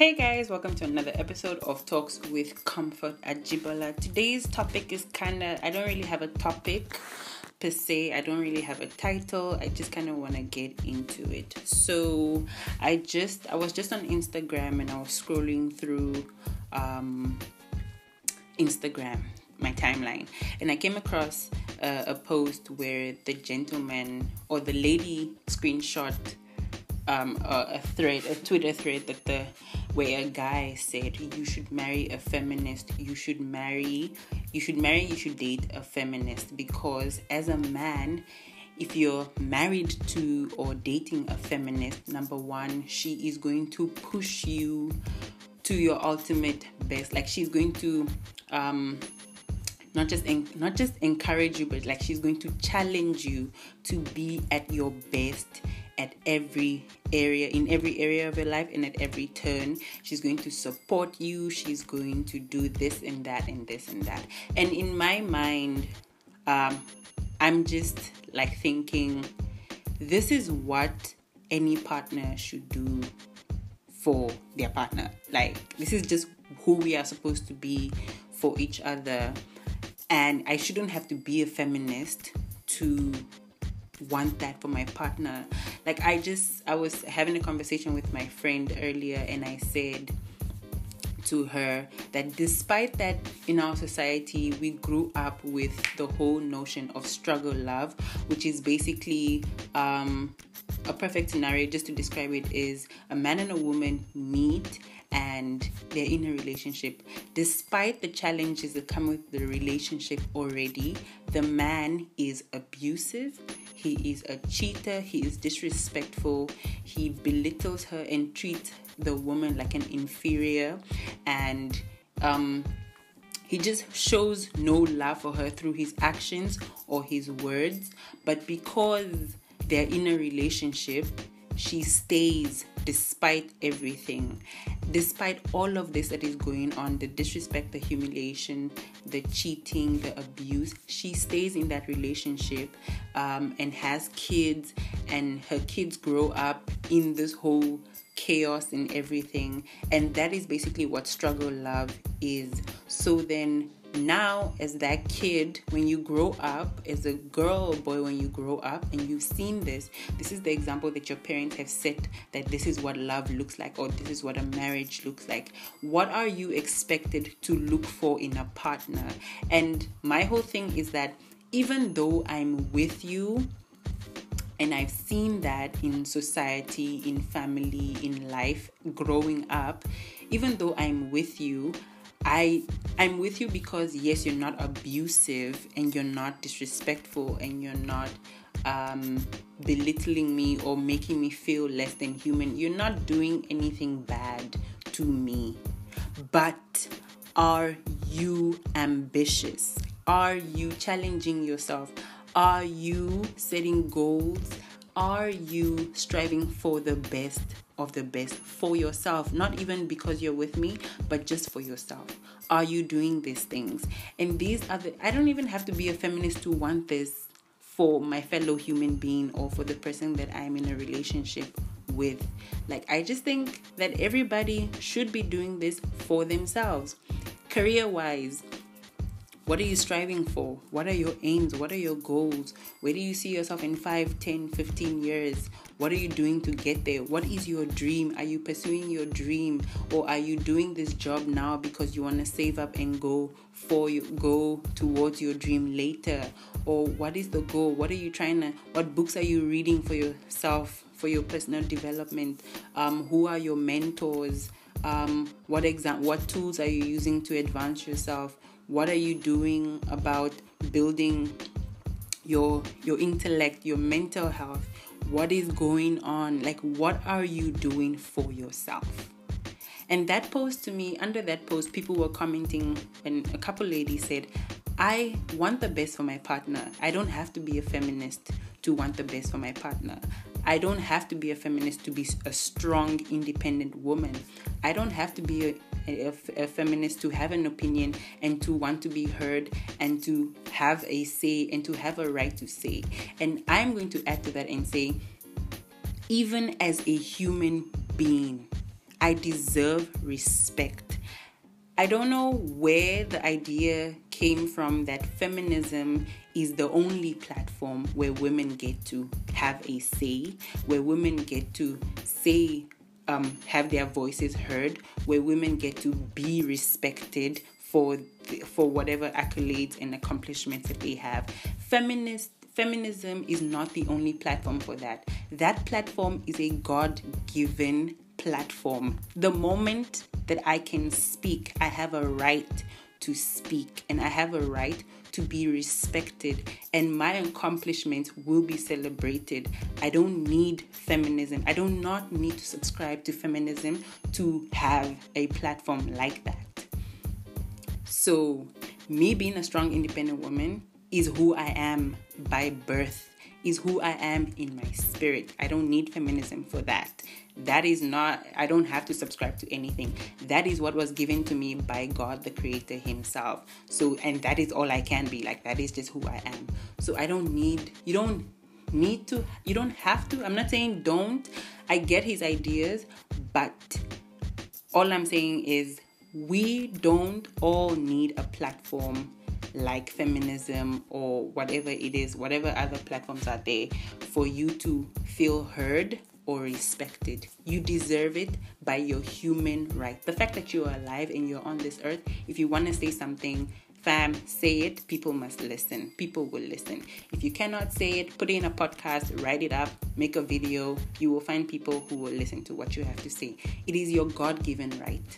Hey guys, welcome to another episode of Talks with Comfort Ajibola. Today's topic is kind of, I don't really have a topic per se, I don't really have a title. I just kind of want to get into it. So, I just, I was just on Instagram and I was scrolling through um, Instagram, my timeline, and I came across uh, a post where the gentleman or the lady screenshot um, a, a thread, a Twitter thread that the where a guy said you should marry a feminist, you should marry, you should marry, you should date a feminist because as a man, if you're married to or dating a feminist, number one, she is going to push you to your ultimate best. Like she's going to um not just en- not just encourage you but like she's going to challenge you to be at your best at every area in every area of your life and at every turn. She's going to support you. She's going to do this and that and this and that. And in my mind um, i'm just like thinking this is what any partner should do for their partner. Like this is just who we are supposed to be for each other. And i shouldn't have to be a feminist to want that for my partner. Like I just I was having a conversation with my friend earlier and I said to her that despite that in our society we grew up with the whole notion of struggle love which is basically um, a perfect scenario just to describe it is a man and a woman meet and they're in a relationship. Despite the challenges that come with the relationship already, the man is abusive, he is a cheater, he is disrespectful, he belittles her and treats the woman like an inferior, and um, he just shows no love for her through his actions or his words. But because they're in a relationship, she stays despite everything. Despite all of this that is going on the disrespect the humiliation the cheating the abuse she stays in that relationship um, and has kids and her kids grow up in this whole chaos and everything. And that is basically what struggle love is. So then now as that kid when you grow up as a girl or boy when you grow up and you've seen this this is the example that your parents have set that this is what love looks like or this is what a marriage looks like what are you expected to look for in a partner and my whole thing is that even though i'm with you and I've seen that in society, in family, in life, growing up. Even though I'm with you, I I'm with you because yes, you're not abusive and you're not disrespectful and you're not um, belittling me or making me feel less than human. You're not doing anything bad to me. But are you ambitious? Are you challenging yourself? Are you setting goals? Are you striving for the best of the best for yourself, not even because you're with me, but just for yourself. Are you doing these things? And these are the, I don't even have to be a feminist to want this for my fellow human being or for the person that I'm in a relationship with. Like, I just think that everybody should be doing this for themselves. Career wise, what are you striving for? What are your aims? What are your goals? Where do you see yourself in 5, 10, 15 years? What are you doing to get there? What is your dream? Are you pursuing your dream or are you doing this job now because you want to save up and go for you go towards your dream later? Or what is the goal? What are you trying to what books are you reading for yourself for your personal development? Um, who are your mentors? Um, what exam what tools are you using to advance yourself? What are you doing about building your your intellect, your mental health? What is going on? Like what are you doing for yourself? And that post to me, under that post, people were commenting, and a couple ladies said, I want the best for my partner. I don't have to be a feminist to want the best for my partner. I don't have to be a feminist to be a strong, independent woman. I don't have to be a, a, a, feminist to have an opinion and to want to be heard and to have a say and to have a right to say. And I'm going to add to that and say, even as a human being, I deserve respect. I don't know where the idea came from that feminism is the only platform where women get to have a say, where women get to say, um, have their voices heard, where women get to be respected for for whatever accolades and accomplishments that they have. Feminist feminism is not the only platform for that. That platform is a God given platform. The moment that I can speak, I have a right to speak and I have a right to be respected and my accomplishments will be celebrated. I don't need feminism. I do not need to subscribe to feminism to have a platform like that. So, me being a strong independent woman is who I am by birth is who I am in my spirit. I don't need feminism for that. That is not, I don't have to subscribe to anything. That is what was given to me by God, the Creator Himself. So, and that is all I can be. Like, that is just who I am. So, I don't need, you don't need to, you don't have to. I'm not saying don't. I get His ideas, but all I'm saying is we don't all need a platform like feminism or whatever it is, whatever other platforms are there for you to feel heard or respected. You deserve it by your human right. The fact that you're alive and you're on this earth, if you want to say something, fam, say it. People must listen. People will listen. If you cannot say it, put it in a podcast, write it up, make a video. You will find people who will listen to what you have to say. It is your God given right.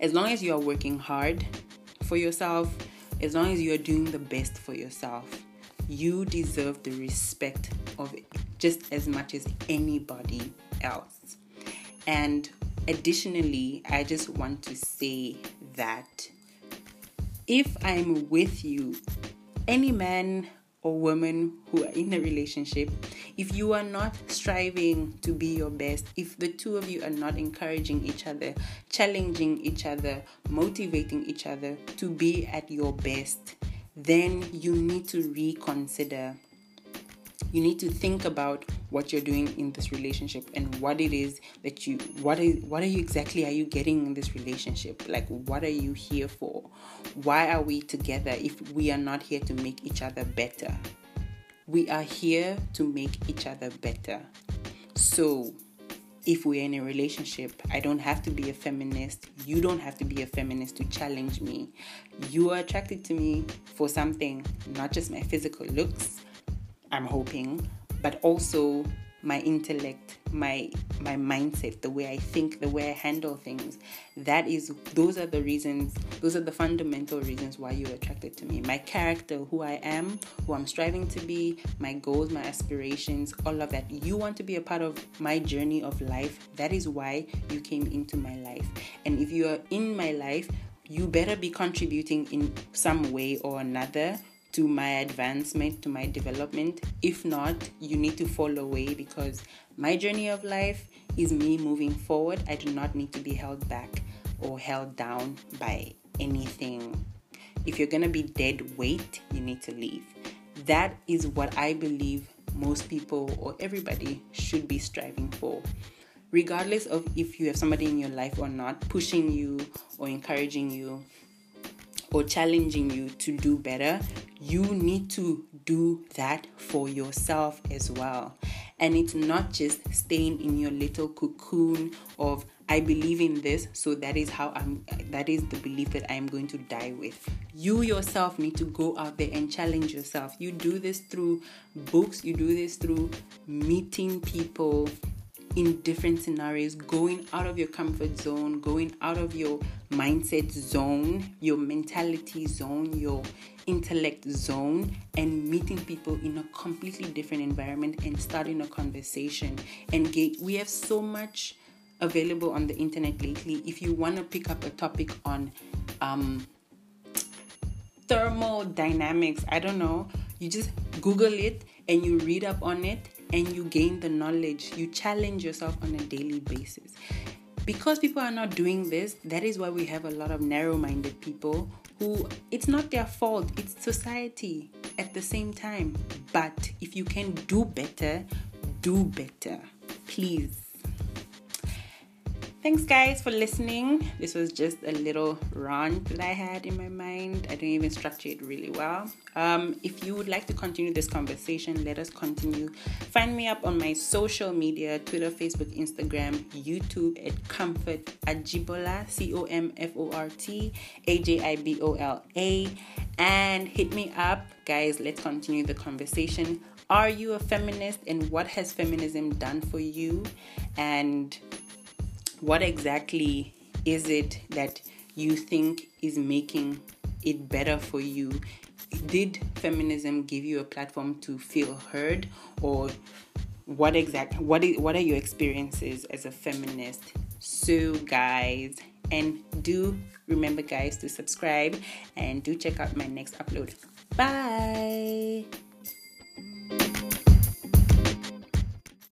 As long as you are working hard for yourself, as long as you are doing the best for yourself, you deserve the respect of just as much as anybody else. And additionally, I just want to say that if I'm with you, any man or woman who are in a relationship, if you are not striving to be your best, if the two of you are not encouraging each other, challenging each other, motivating each other to be at your best, then you need to reconsider. You need to think about what you're doing in this relationship and what it is that you what is what are you exactly are you getting in this relationship like what are you here for why are we together if we are not here to make each other better we are here to make each other better so if we're in a relationship, I don't have to be a feminist. You don't have to be a feminist to challenge me. You are attracted to me for something, not just my physical looks, I'm hoping, but also my intellect my my mindset the way i think the way i handle things that is those are the reasons those are the fundamental reasons why you're attracted to me. My character who i am who i'm striving to be my goals my aspirations all of that. You want to be a part of my journey of life. That is why you came into my life. And if you are in my life you better be contributing in some way or another to my advancement, to my development. If not, you need to fall away because my journey of life is me moving forward. I do not need to be held back or held down by anything. If you're going to be dead weight, you need to leave. That is what I believe most people or everybody should be striving for. Regardless of if you have somebody in your life or not pushing you or encouraging you, or challenging you to do better, you need to do that for yourself as well. And it's not just staying in your little cocoon of I believe in this, so that is how I'm that is the belief that I'm going to die with. You yourself need to go out there and challenge yourself. You do this through books, you do this through meeting people, in different scenarios, going out of your comfort zone, going out of your mindset zone, your mentality zone, your intellect zone, and meeting people in a completely different environment and starting a conversation. And we have so much available on the internet lately. If you want to pick up a topic on um, thermodynamics, I don't know, you just Google it and you read up on it and you gain the knowledge. You challenge yourself on a daily basis. Because people are not doing this, that is why we have a lot of narrow minded people who it's not their fault, it's society at the same time. But if you can do better, do better. Please. Thanks, guys, for listening. This was just a little rant that I had in my mind. I didn't even structure it really well. Um, if you would like to continue this conversation, let us continue. Find me up on my social media Twitter, Facebook, Instagram, YouTube at Comfort Ajibola, C O M F O R T A J I B O L A. And hit me up, guys. Let's continue the conversation. Are you a feminist and what has feminism done for you? And what exactly is it that you think is making it better for you? Did feminism give you a platform to feel heard or what exact what is what are your experiences as a feminist? So guys, and do remember guys to subscribe and do check out my next upload. Bye.